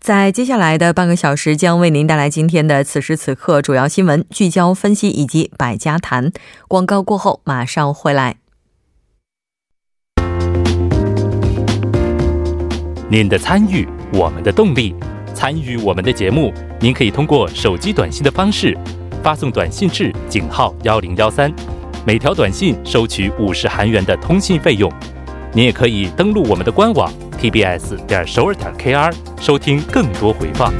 在接下来的半个小时，将为您带来今天的此时此刻主要新闻聚焦分析以及百家谈。广告过后马上回来。您的参与，我们的动力。参与我们的节目，您可以通过手机短信的方式发送短信至井号幺零幺三，每条短信收取五十韩元的通信费用。您也可以登录我们的官网。Tbs 点首尔点 kr 收听更多回放。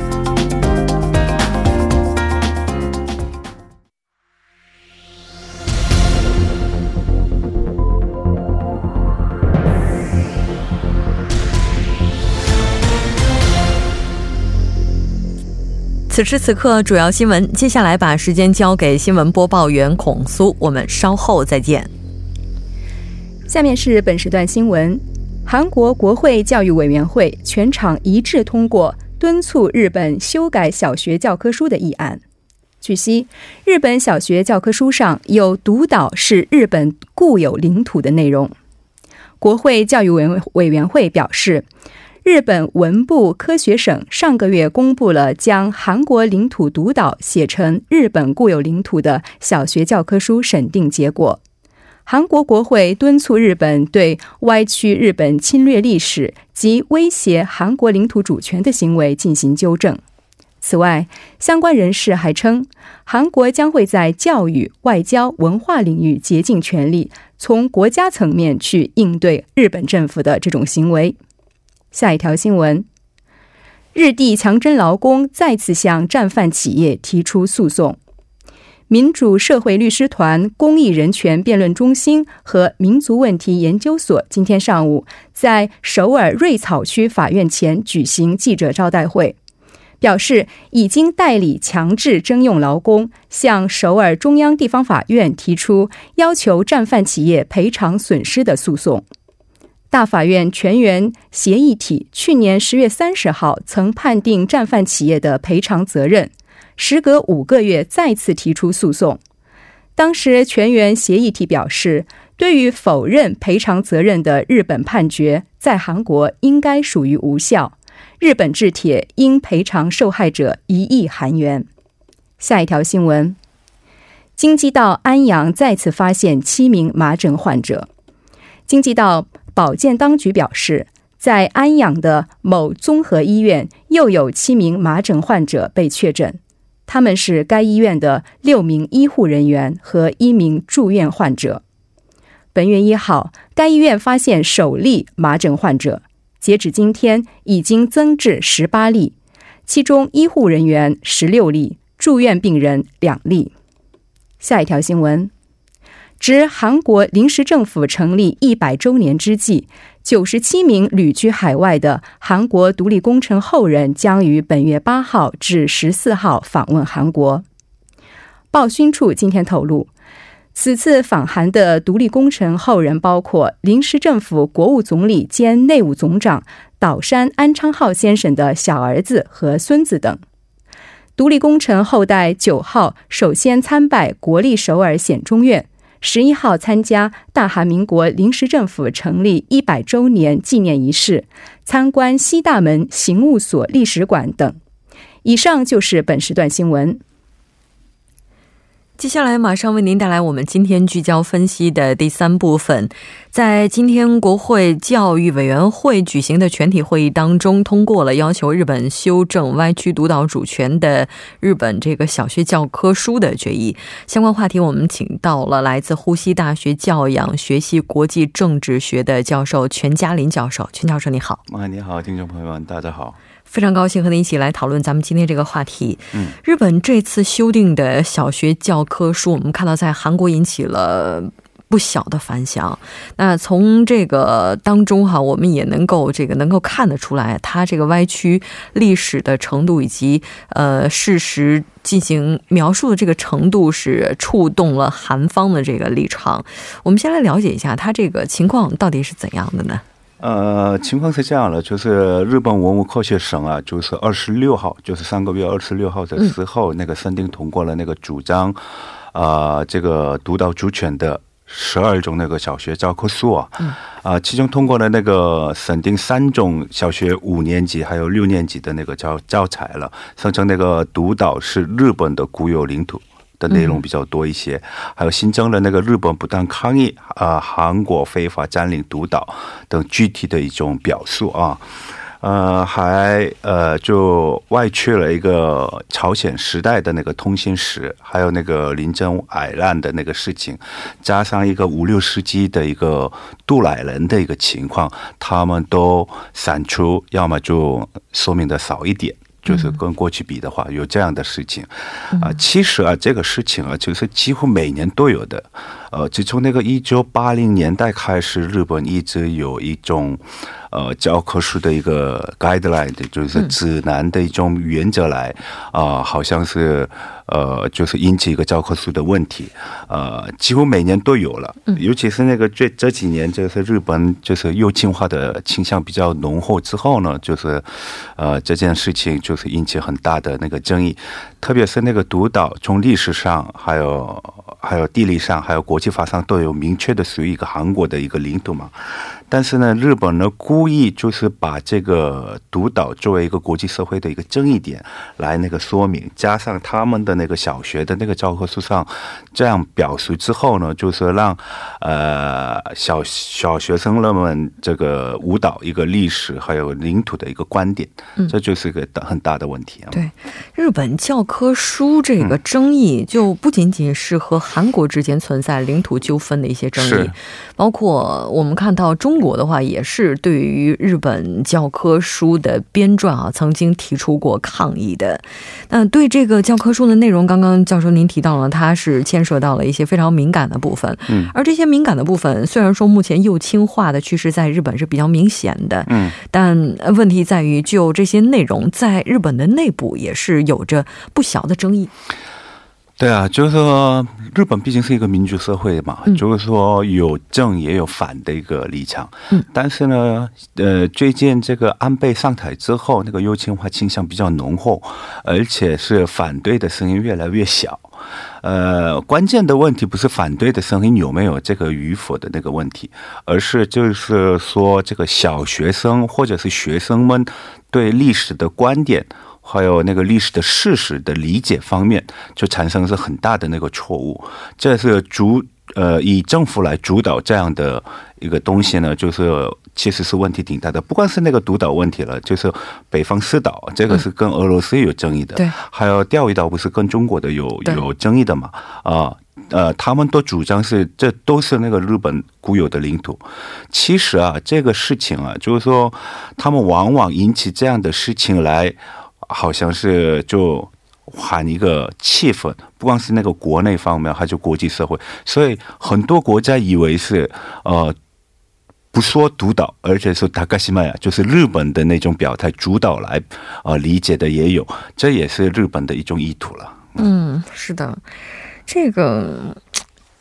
此时此刻，主要新闻。接下来把时间交给新闻播报员孔苏，我们稍后再见。下面是本时段新闻。韩国国会教育委员会全场一致通过敦促日本修改小学教科书的议案。据悉，日本小学教科书上有“独岛是日本固有领土”的内容。国会教育委委员会表示，日本文部科学省上个月公布了将韩国领土独岛写成日本固有领土的小学教科书审定结果。韩国国会敦促日本对歪曲日本侵略历史及威胁韩国领土主权的行为进行纠正。此外，相关人士还称，韩国将会在教育、外交、文化领域竭尽全力，从国家层面去应对日本政府的这种行为。下一条新闻：日帝强征劳工再次向战犯企业提出诉讼。民主社会律师团、公益人权辩论中心和民族问题研究所今天上午在首尔瑞草区法院前举行记者招待会，表示已经代理强制征用劳工，向首尔中央地方法院提出要求战犯企业赔偿损失的诉讼。大法院全员协议体去年十月三十号曾判定战犯企业的赔偿责任。时隔五个月再次提出诉讼，当时全员协议体表示，对于否认赔偿责任的日本判决，在韩国应该属于无效，日本制铁应赔偿受害者一亿韩元。下一条新闻，京畿道安阳再次发现七名麻疹患者，京畿道保健当局表示，在安阳的某综合医院又有七名麻疹患者被确诊。他们是该医院的六名医护人员和一名住院患者。本月一号，该医院发现首例麻疹患者，截止今天已经增至十八例，其中医护人员十六例，住院病人两例。下一条新闻。值韩国临时政府成立一百周年之际，九十七名旅居海外的韩国独立工程后人将于本月八号至十四号访问韩国。报勋处今天透露，此次访韩的独立工程后人包括临时政府国务总理兼内务总长岛山安昌浩先生的小儿子和孙子等。独立工程后代九号首先参拜国立首尔显忠院。十一号参加大韩民国临时政府成立一百周年纪念仪式，参观西大门刑务所历史馆等。以上就是本时段新闻。接下来马上为您带来我们今天聚焦分析的第三部分。在今天国会教育委员会举行的全体会议当中，通过了要求日本修正歪曲独岛主权的日本这个小学教科书的决议。相关话题，我们请到了来自呼吸大学教养学系国际政治学的教授全嘉林教授。全教授，你好。啊，你好，听众朋友们，大家好。非常高兴和您一起来讨论咱们今天这个话题。嗯，日本这次修订的小学教科书，我们看到在韩国引起了不小的反响。那从这个当中哈，我们也能够这个能够看得出来，它这个歪曲历史的程度以及呃事实进行描述的这个程度是触动了韩方的这个立场。我们先来了解一下，它这个情况到底是怎样的呢？呃，情况是这样的，就是日本文物科学省啊，就是二十六号，就是上个月二十六号的时候，那个审定通过了那个主张，啊，这个独岛主权的十二种那个小学教科书啊，啊，其中通过了那个审定三种小学五年级还有六年级的那个教教材了，声称那个独岛是日本的固有领土。的内容比较多一些，还有新增的那个日本不断抗议啊，韩国非法占领独岛等具体的一种表述啊，呃，还呃就外去了一个朝鲜时代的那个通信史，还有那个林珍矮烂的那个事情，加上一个五六世纪的一个渡来人的一个情况，他们都散出，要么就说明的少一点。就是跟过去比的话，有这样的事情，啊，其实啊，这个事情啊，就是几乎每年都有的。呃，就从那个一九八零年代开始，日本一直有一种呃教科书的一个 guideline，就是指南的一种原则来啊，好像是呃，就是引起一个教科书的问题，呃，几乎每年都有了。尤其是那个这这几年，就是日本就是右倾化的倾向比较浓厚之后呢，就是呃这件事情就是引起很大的那个争议，特别是那个独岛，从历史上还有。还有地理上，还有国际法上都有明确的属于一个韩国的一个领土嘛。但是呢，日本呢故意就是把这个独岛作为一个国际社会的一个争议点来那个说明，加上他们的那个小学的那个教科书上这样表述之后呢，就是让呃小小学生们这个舞蹈一个历史还有领土的一个观点，这就是一个很大的问题啊。对，日本教科书这个争议就不仅仅是和韩国之间存在领土纠纷的一些争议，包括我们看到中。国的话也是对于日本教科书的编撰啊，曾经提出过抗议的。那对这个教科书的内容，刚刚教授您提到了，它是牵涉到了一些非常敏感的部分。嗯，而这些敏感的部分，虽然说目前右倾化的趋势在日本是比较明显的，嗯，但问题在于，就这些内容在日本的内部也是有着不小的争议。对啊，就是说，日本毕竟是一个民主社会嘛，就是说有正也有反的一个立场。嗯，但是呢，呃，最近这个安倍上台之后，那个右倾化倾向比较浓厚，而且是反对的声音越来越小。呃，关键的问题不是反对的声音有没有这个与否的那个问题，而是就是说，这个小学生或者是学生们对历史的观点。还有那个历史的事实的理解方面，就产生是很大的那个错误。这是主呃以政府来主导这样的一个东西呢，就是其实是问题挺大的。不光是那个独岛问题了，就是北方四岛这个是跟俄罗斯有争议的，对，还有钓鱼岛不是跟中国的有有争议的嘛？啊呃，他们都主张是这都是那个日本固有的领土。其实啊，这个事情啊，就是说他们往往引起这样的事情来。好像是就喊一个气氛，不光是那个国内方面，还是国际社会，所以很多国家以为是呃不说独岛，而且是塔克西麦亚，就是日本的那种表态主导来呃理解的也有，这也是日本的一种意图了。嗯，是的，这个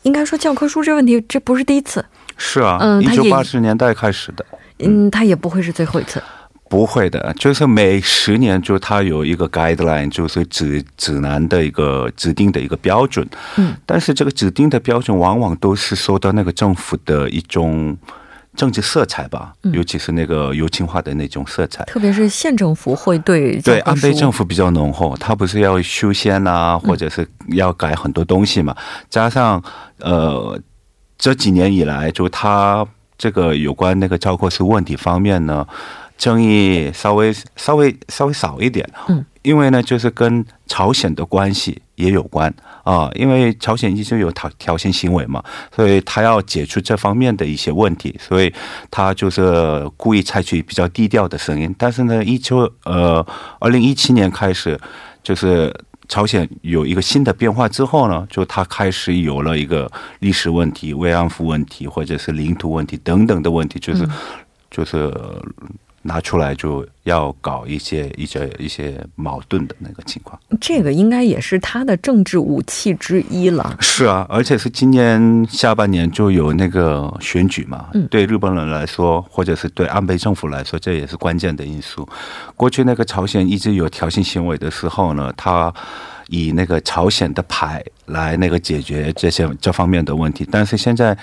应该说教科书这问题，这不是第一次。是啊，嗯，一九八十年代开始的，嗯，它也不会是最后一次。不会的，就是每十年就它有一个 guideline，就是指指南的一个指定的一个标准。嗯，但是这个指定的标准往往都是受到那个政府的一种政治色彩吧，尤其是那个油青化的那种色彩。特别是县政府会对对安倍政府比较浓厚，他不是要修宪啊，或者是要改很多东西嘛？加上呃这几年以来，就他这个有关那个教科书问题方面呢。争议稍微稍微稍微少一点，嗯，因为呢，就是跟朝鲜的关系也有关。啊，因为朝鲜一直有挑挑衅行为嘛，所以他要解除这方面的一些问题，所以他就是故意采取比较低调的声音。但是呢，一九呃二零一七年开始，就是朝鲜有一个新的变化之后呢，就他开始有了一个历史问题、慰安妇问题，或者是领土问题等等的问题，就是、就是拿出来就要搞一些一些一些矛盾的那个情况。这个应该也是他的政治武器之一了。是啊，而且是今年下半年就有那个选举嘛，对日本人来说，或者是对安倍政府来说，这也是关键的因素。过去那个朝鲜一直有挑衅行为的时候呢，他以那个朝鲜的牌来那个解决这些这方面的问题，但是现在。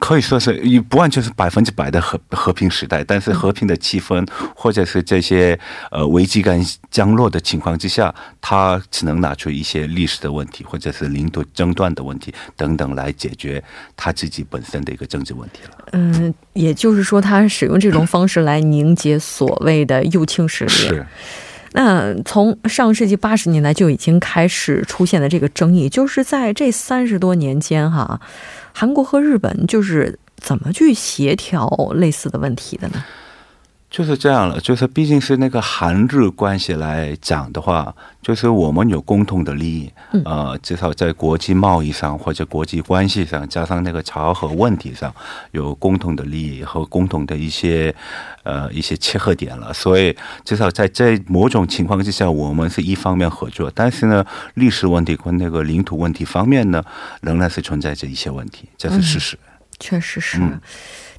可以说是也不完全是百分之百的和和平时代，但是和平的气氛或者是这些呃危机感降落的情况之下，他只能拿出一些历史的问题或者是领土争端的问题等等来解决他自己本身的一个政治问题了。嗯，也就是说，他使用这种方式来凝结所谓的右倾势力。是。那从上世纪八十年代就已经开始出现的这个争议，就是在这三十多年间哈。韩国和日本就是怎么去协调类似的问题的呢？就是这样了，就是毕竟是那个韩日关系来讲的话，就是我们有共同的利益，呃，至少在国际贸易上或者国际关系上，加上那个朝核问题上有共同的利益和共同的一些呃一些切合点了，所以至少在这某种情况之下，我们是一方面合作，但是呢，历史问题和那个领土问题方面呢，仍然是存在着一些问题，这是事实。确实是。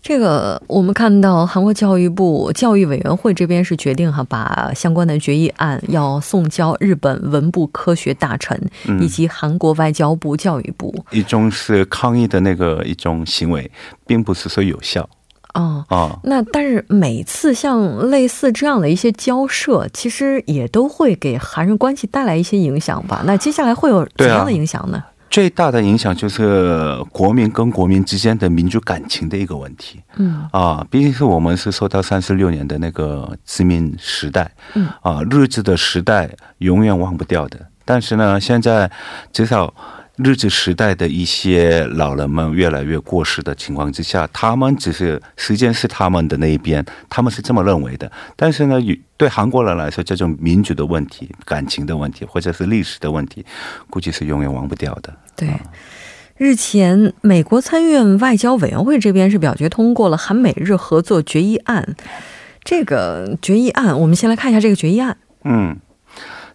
这个我们看到，韩国教育部教育委员会这边是决定哈，把相关的决议案要送交日本文部科学大臣以及韩国外交部教育部。一种是抗议的那个一种行为，并不是说有效。哦哦，那但是每次像类似这样的一些交涉，其实也都会给韩日关系带来一些影响吧？那接下来会有怎样的影响呢？最大的影响就是国民跟国民之间的民族感情的一个问题。嗯啊，毕竟是我们是受到三十六年的那个殖民时代。嗯啊，日治的时代永远忘不掉的。但是呢，现在至少。日治时代的一些老人们越来越过世的情况之下，他们只是时间是他们的那一边，他们是这么认为的。但是呢，对韩国人来说，这种民主的问题、感情的问题，或者是历史的问题，估计是永远忘不掉的。对，日前美国参议院外交委员会这边是表决通过了韩美日合作决议案。这个决议案，我们先来看一下这个决议案。嗯，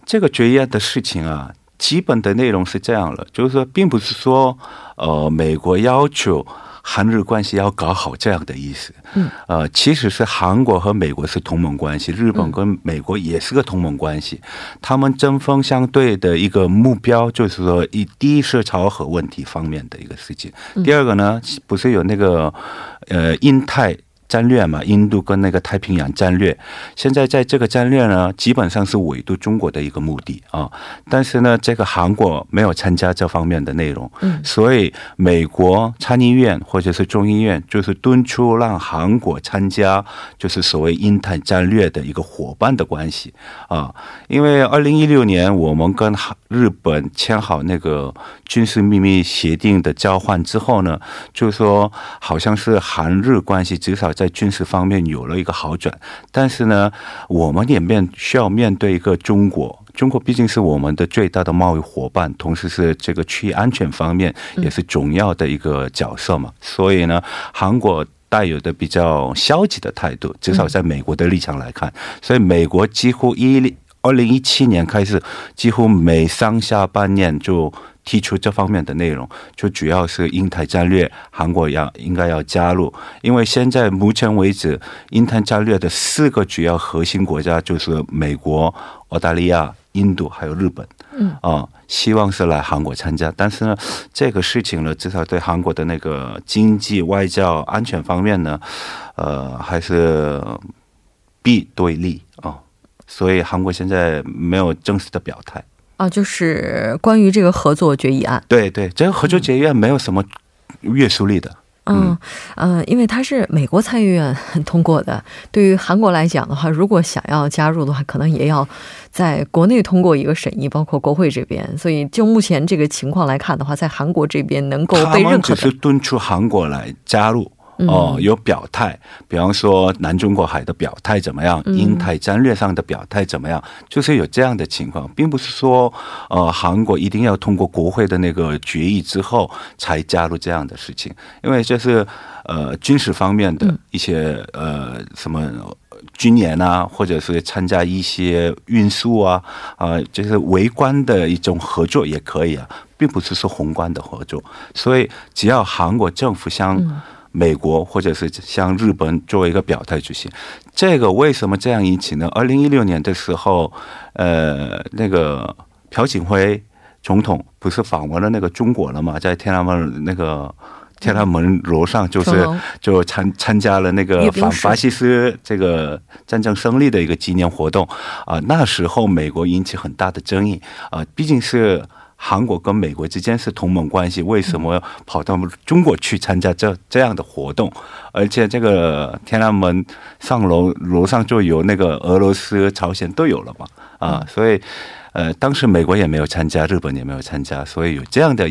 这个决议案的事情啊。基本的内容是这样了，就是说，并不是说，呃，美国要求韩日关系要搞好这样的意思。嗯，呃，其实是韩国和美国是同盟关系，日本跟美国也是个同盟关系，他们针锋相对的一个目标就是说，以第一是朝核问题方面的一个事情，第二个呢，不是有那个，呃，印太。战略嘛，印度跟那个太平洋战略，现在在这个战略呢，基本上是围堵中国的一个目的啊。但是呢，这个韩国没有参加这方面的内容，嗯，所以美国参议院或者是众议院就是敦促让韩国参加，就是所谓印太战略的一个伙伴的关系啊。因为二零一六年我们跟日本签好那个军事秘密协定的交换之后呢，就是说好像是韩日关系至少。在军事方面有了一个好转，但是呢，我们也面需要面对一个中国。中国毕竟是我们的最大的贸易伙伴，同时是这个区域安全方面也是重要的一个角色嘛。所以呢，韩国带有的比较消极的态度，至少在美国的立场来看，所以美国几乎一二零一七年开始，几乎每上下半年就。提出这方面的内容，就主要是印太战略，韩国要应该要加入，因为现在目前为止，印太战略的四个主要核心国家就是美国、澳大利亚、印度还有日本，嗯啊，希望是来韩国参加，但是呢，这个事情呢，至少对韩国的那个经济、外交、安全方面呢，呃，还是弊多于利啊，所以韩国现在没有正式的表态。啊，就是关于这个合作决议案。对对，这个合作决议案没有什么约束力的。嗯嗯，因为它是美国参议院 通过的，对于韩国来讲的话，如果想要加入的话，可能也要在国内通过一个审议，包括国会这边。所以就目前这个情况来看的话，在韩国这边能够被认可，只是敦促韩国来加入哦，有表态，比方说南中国海的表态怎么样，英泰战略上的表态怎么样，就是有这样的情况，并不是说呃韩国一定要通过国会的那个决议之后才加入这样的事情，因为这是呃军事方面的一些呃什么军演啊，或者是参加一些运输啊啊，就是围观的一种合作也可以啊，并不是说宏观的合作，所以只要韩国政府向美国或者是向日本作为一个表态就行。这个为什么这样引起呢？二零一六年的时候，呃，那个朴槿惠总统不是访问了那个中国了嘛，在天安门那个天安门楼上，就是就参参加了那个反法西斯这个战争胜利的一个纪念活动啊。那时候美国引起很大的争议啊，毕竟是。韩国跟美国之间是同盟关系，为什么跑到中国去参加这这样的活动？而且这个天安门上楼楼上就有那个俄罗斯、朝鲜都有了嘛？啊，所以呃，当时美国也没有参加，日本也没有参加，所以有这样的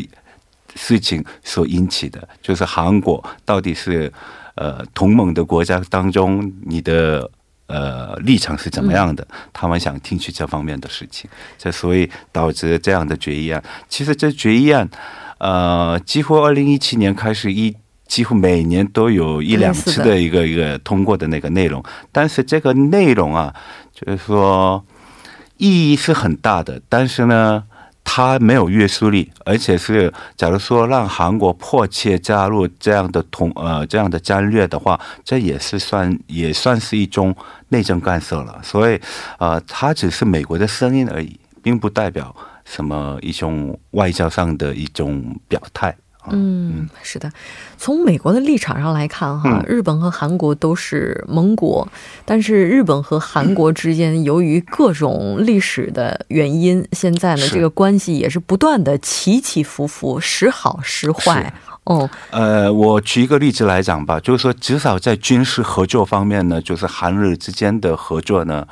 事情所引起的，就是韩国到底是呃同盟的国家当中你的。呃，立场是怎么样的？他们想听取这方面的事情，这所以导致这样的决议案。其实这决议案，呃，几乎二零一七年开始一，几乎每年都有一两次的一个一个通过的那个内容。但是这个内容啊，就是说意义是很大的，但是呢。它没有约束力，而且是，假如说让韩国迫切加入这样的同呃这样的战略的话，这也是算也算是一种内政干涉了。所以，呃，它只是美国的声音而已，并不代表什么一种外交上的一种表态。嗯，是的，从美国的立场上来看，哈，日本和韩国都是盟国，但是日本和韩国之间由于各种历史的原因，现在呢，这个关系也是不断的起起伏伏，时好时坏。哦，呃，我举一个例子来讲吧，就是说，至少在军事合作方面呢，就是韩日之间的合作呢。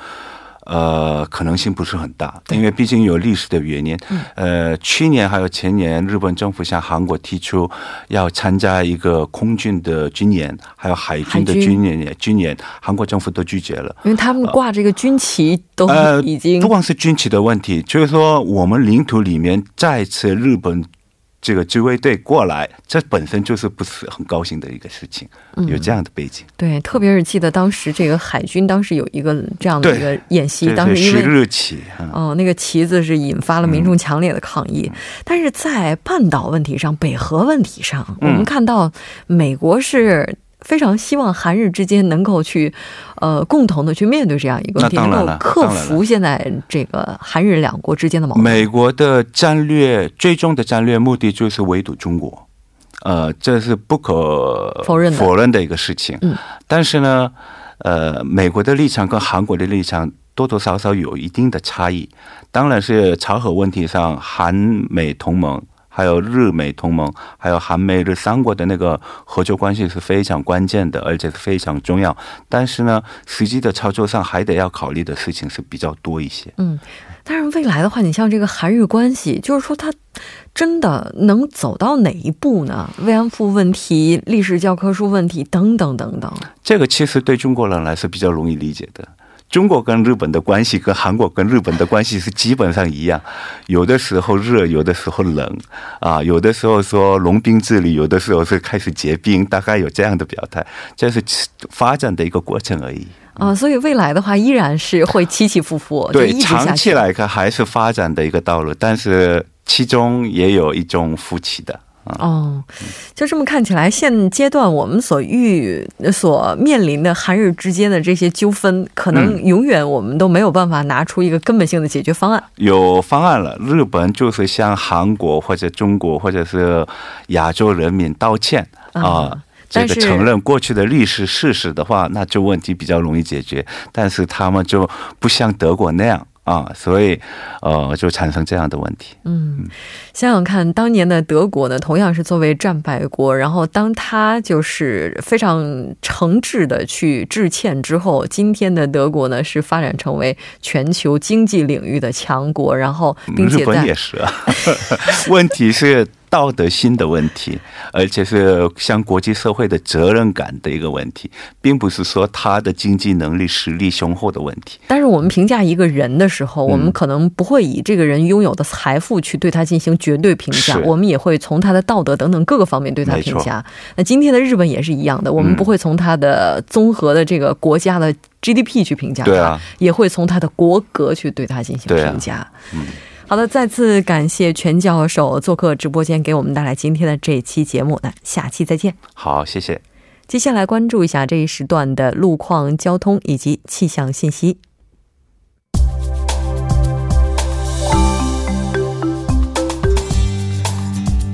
呃，可能性不是很大，因为毕竟有历史的原因。呃，去年还有前年，日本政府向韩国提出要参加一个空军的军演，还有海军的军演，军演韩国政府都拒绝了，因为他们挂这个军旗都已经不光是军旗的问题，就是说我们领土里面再次日本。这个自卫队过来，这本身就是不是很高兴的一个事情，有这样的背景。对，特别是记得当时这个海军当时有一个这样的一个演习，当时因为日旗，哦，那个旗子是引发了民众强烈的抗议。但是在半岛问题上、北核问题上，我们看到美国是。非常希望韩日之间能够去，呃，共同的去面对这样一个问题，能够克服现在这个韩日两国之间的矛盾。美国的战略最终的战略目的就是围堵中国，呃，这是不可否认否认的一个事情。嗯，但是呢，呃，美国的立场跟韩国的立场多多少少有一定的差异。当然是朝核问题上，韩美同盟。还有日美同盟，还有韩美日三国的那个合作关系是非常关键的，而且是非常重要。但是呢，实际的操作上还得要考虑的事情是比较多一些。嗯，但是未来的话，你像这个韩日关系，就是说它真的能走到哪一步呢？慰安妇问题、历史教科书问题等等等等，这个其实对中国人来说比较容易理解的。中国跟日本的关系跟韩国跟日本的关系是基本上一样，有的时候热，有的时候冷，啊，有的时候说融冰治理，有的时候是开始结冰，大概有这样的表态，这是发展的一个过程而已。啊，所以未来的话依然是会起起伏伏，对，长期来看还是发展的一个道路，但是其中也有一种浮起的。哦，就这么看起来，现阶段我们所遇、所面临的韩日之间的这些纠纷，可能永远我们都没有办法拿出一个根本性的解决方案。有方案了，日本就是向韩国或者中国或者是亚洲人民道歉啊，这个承认过去的历史事实的话，那就问题比较容易解决。但是他们就不像德国那样。啊，所以，呃，就产生这样的问题。嗯，想想看，当年的德国呢，同样是作为战败国，然后当他就是非常诚挚的去致歉之后，今天的德国呢，是发展成为全球经济领域的强国，然后并且日本也是啊。问题是。道德心的问题，而且是向国际社会的责任感的一个问题，并不是说他的经济能力实力雄厚的问题。但是我们评价一个人的时候，我们可能不会以这个人拥有的财富去对他进行绝对评价，我们也会从他的道德等等各个方面对他评价。那今天的日本也是一样的，我们不会从他的综合的这个国家的 GDP 去评价他，也会从他的国格去对他进行评价。嗯。好的，再次感谢全教授做客直播间，给我们带来今天的这期节目。那下期再见。好，谢谢。接下来关注一下这一时段的路况、交通以及气象信息。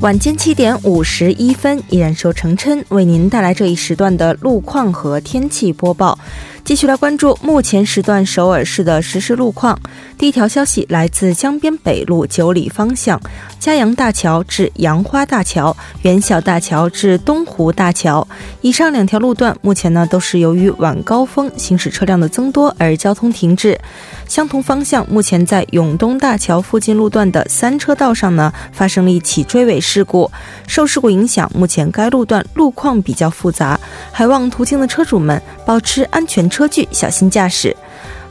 晚间七点五十一分，依然由程琛为您带来这一时段的路况和天气播报。继续来关注目前时段首尔市的实时路况。第一条消息来自江边北路九里方向嘉阳大桥至杨花大桥、元小大桥至东湖大桥。以上两条路段目前呢都是由于晚高峰行驶车辆的增多而交通停滞。相同方向，目前在永东大桥附近路段的三车道上呢发生了一起追尾事事故。受事故影响，目前该路段路况比较复杂，还望途经的车主们保持安全车距，小心驾驶。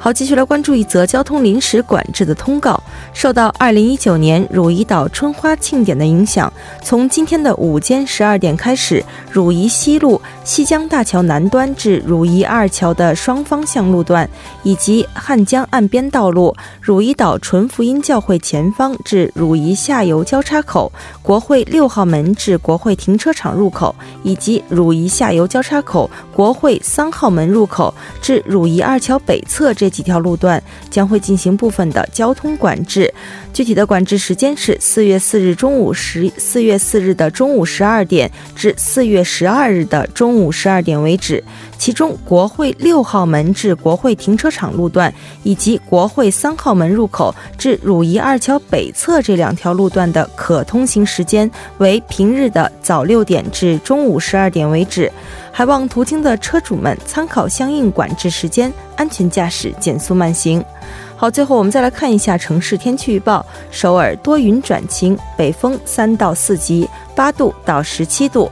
好，继续来关注一则交通临时管制的通告。受到二零一九年汝矣岛春花庆典的影响，从今天的午间十二点开始，汝矣西路西江大桥南端至汝矣二桥的双方向路段，以及汉江岸边道路汝矣岛纯福音教会前方至汝矣下游交叉口、国会六号门至国会停车场入口，以及汝矣下游交叉口、国会三号门入口至汝矣二桥北侧这。几条路段将会进行部分的交通管制，具体的管制时间是四月四日中午十四月四日的中午十二点至四月十二日的中午十二点为止。其中，国会六号门至国会停车场路段以及国会三号门入口至汝矣二桥北侧这两条路段的可通行时间为平日的早六点至中午十二点为止。还望途经的车主们参考相应管制时间，安全驾驶，减速慢行。好，最后我们再来看一下城市天气预报：首尔多云转晴，北风三到四级，八度到十七度。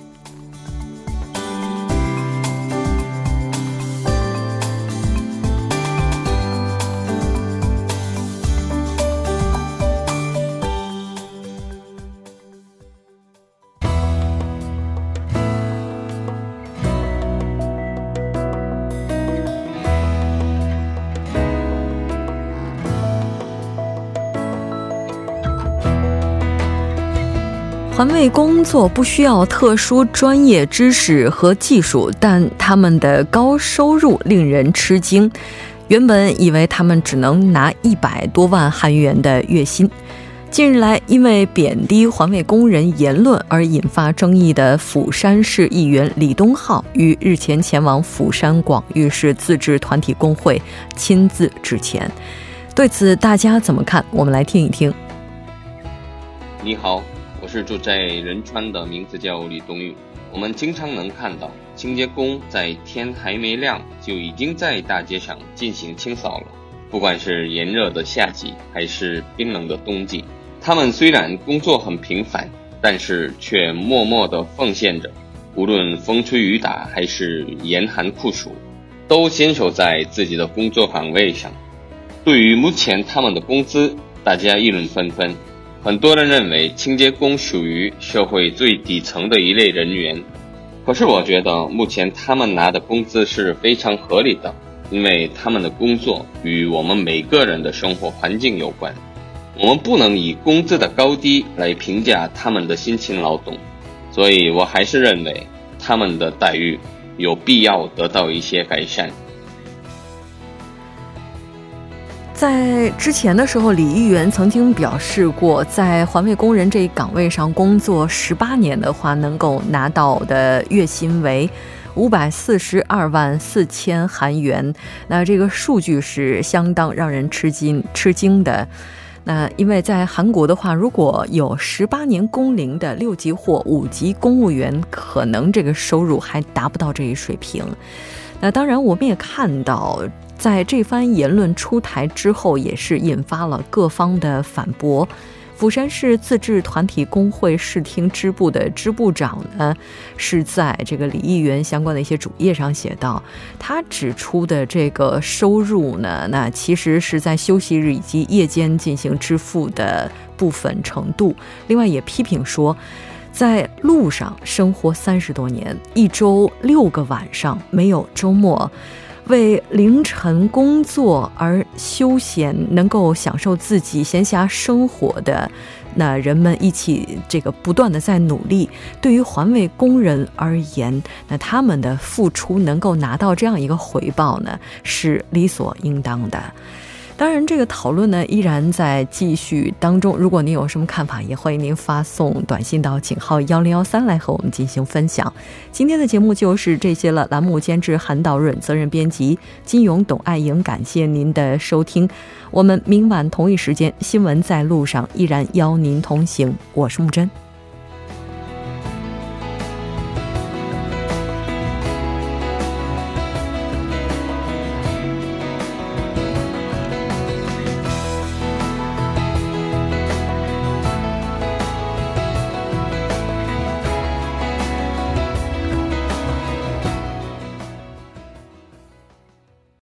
环卫工作不需要特殊专业知识和技术，但他们的高收入令人吃惊。原本以为他们只能拿一百多万韩元的月薪，近日来因为贬低环卫工人言论而引发争议的釜山市议员李东浩，于日前前往釜山广域市自治团体工会亲自致歉。对此大家怎么看？我们来听一听。你好。是住在仁川的，名字叫李东玉。我们经常能看到清洁工在天还没亮就已经在大街上进行清扫了。不管是炎热的夏季还是冰冷的冬季，他们虽然工作很平凡，但是却默默地奉献着。无论风吹雨打还是严寒酷暑，都坚守在自己的工作岗位上。对于目前他们的工资，大家议论纷纷。很多人认为清洁工属于社会最底层的一类人员，可是我觉得目前他们拿的工资是非常合理的，因为他们的工作与我们每个人的生活环境有关。我们不能以工资的高低来评价他们的辛勤劳动，所以我还是认为他们的待遇有必要得到一些改善。在之前的时候，李议员曾经表示过，在环卫工人这一岗位上工作十八年的话，能够拿到的月薪为五百四十二万四千韩元。那这个数据是相当让人吃惊吃惊的。那因为在韩国的话，如果有十八年工龄的六级或五级公务员，可能这个收入还达不到这一水平。那当然，我们也看到，在这番言论出台之后，也是引发了各方的反驳。釜山市自治团体工会视听支部的支部长呢，是在这个李议员相关的一些主页上写道，他指出的这个收入呢，那其实是在休息日以及夜间进行支付的部分程度。另外也批评说，在路上生活三十多年，一周六个晚上没有周末。为凌晨工作而休闲，能够享受自己闲暇生活的那人们一起这个不断的在努力。对于环卫工人而言，那他们的付出能够拿到这样一个回报呢，是理所应当的。当然，这个讨论呢依然在继续当中。如果您有什么看法，也欢迎您发送短信到井号幺零幺三来和我们进行分享。今天的节目就是这些了。栏目监制韩导润，责任编辑金勇、董爱莹，感谢您的收听。我们明晚同一时间，新闻在路上依然邀您同行。我是木真。